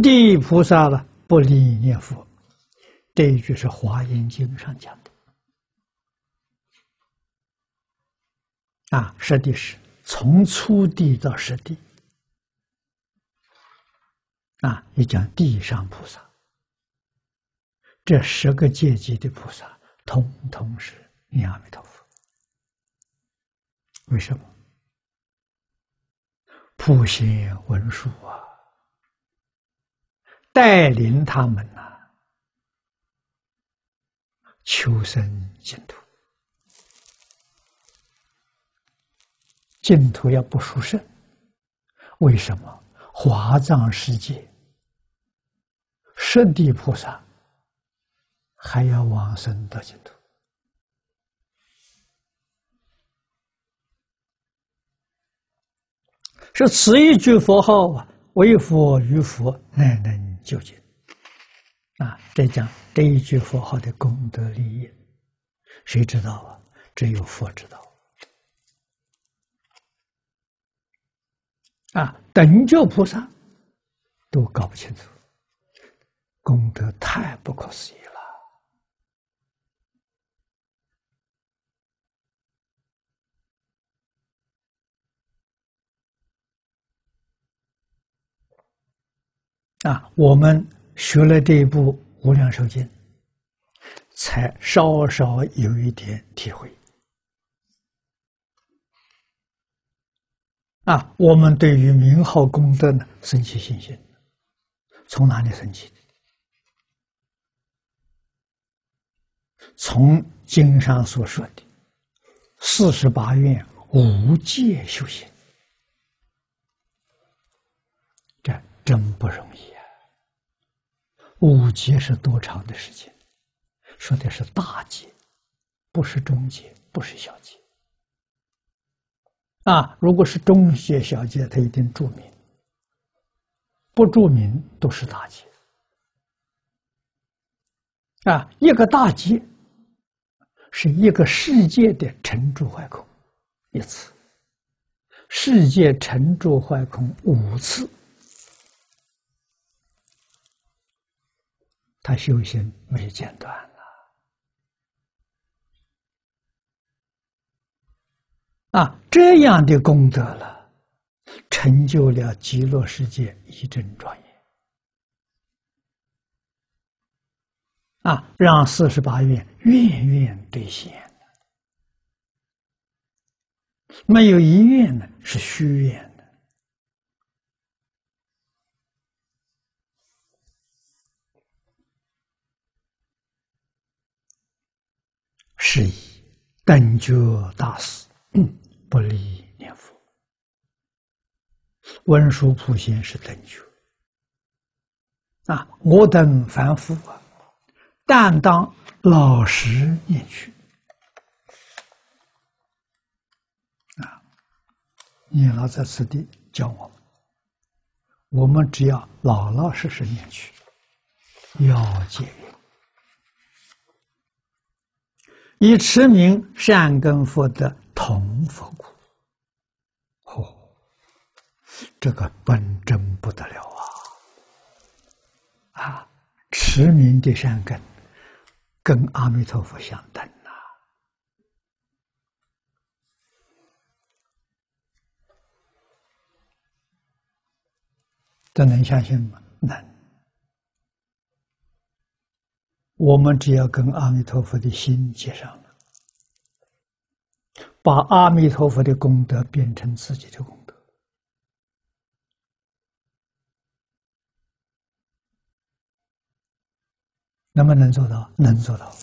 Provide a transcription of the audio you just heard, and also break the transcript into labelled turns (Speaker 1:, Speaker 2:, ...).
Speaker 1: 地菩萨了不离念佛，这一句是《华严经》上讲的。啊，实地是从初地到实地。啊，你讲地上菩萨，这十个阶级的菩萨，通通是念阿弥陀佛。为什么？普贤文殊啊，带领他们呐，求生净土。净土要不殊胜，为什么？华藏世界。圣地菩萨还要往生得净土，是此一句佛号啊，为佛于佛乃能究竟。啊，这讲这一句佛号的功德利益，谁知道啊？只有佛知道。啊，等觉菩萨都搞不清楚。功德太不可思议了！啊，我们学了这一部《无量寿经》，才稍稍有一点体会。啊，我们对于名号功德呢，升起信心，从哪里升起？从经上所说的四十八愿无界修行，这真不容易啊！五劫是多长的时间？说的是大劫，不是中劫，不是小劫。啊，如果是中劫、小劫，他一定注明；不注明都是大劫。啊，一个大劫。是一个世界的沉住坏空一次，世界沉住坏空五次，他修行没间断了啊！这样的功德了，成就了极乐世界一真庄严。啊，让四十八愿愿愿兑现，没有一愿呢是虚愿的。是以等觉大师不离念佛，文殊普贤是等觉啊，我等凡夫啊。但当老实念去啊！念老在此地教我，我们只要老老实实念去，要戒约，以持名善根福德同佛故。哦，这个本真不得了啊！啊，持名的善根。跟阿弥陀佛相等呐，这能相信吗？能。我们只要跟阿弥陀佛的心接上了，把阿弥陀佛的功德变成自己的功德，能不能做到？能做到。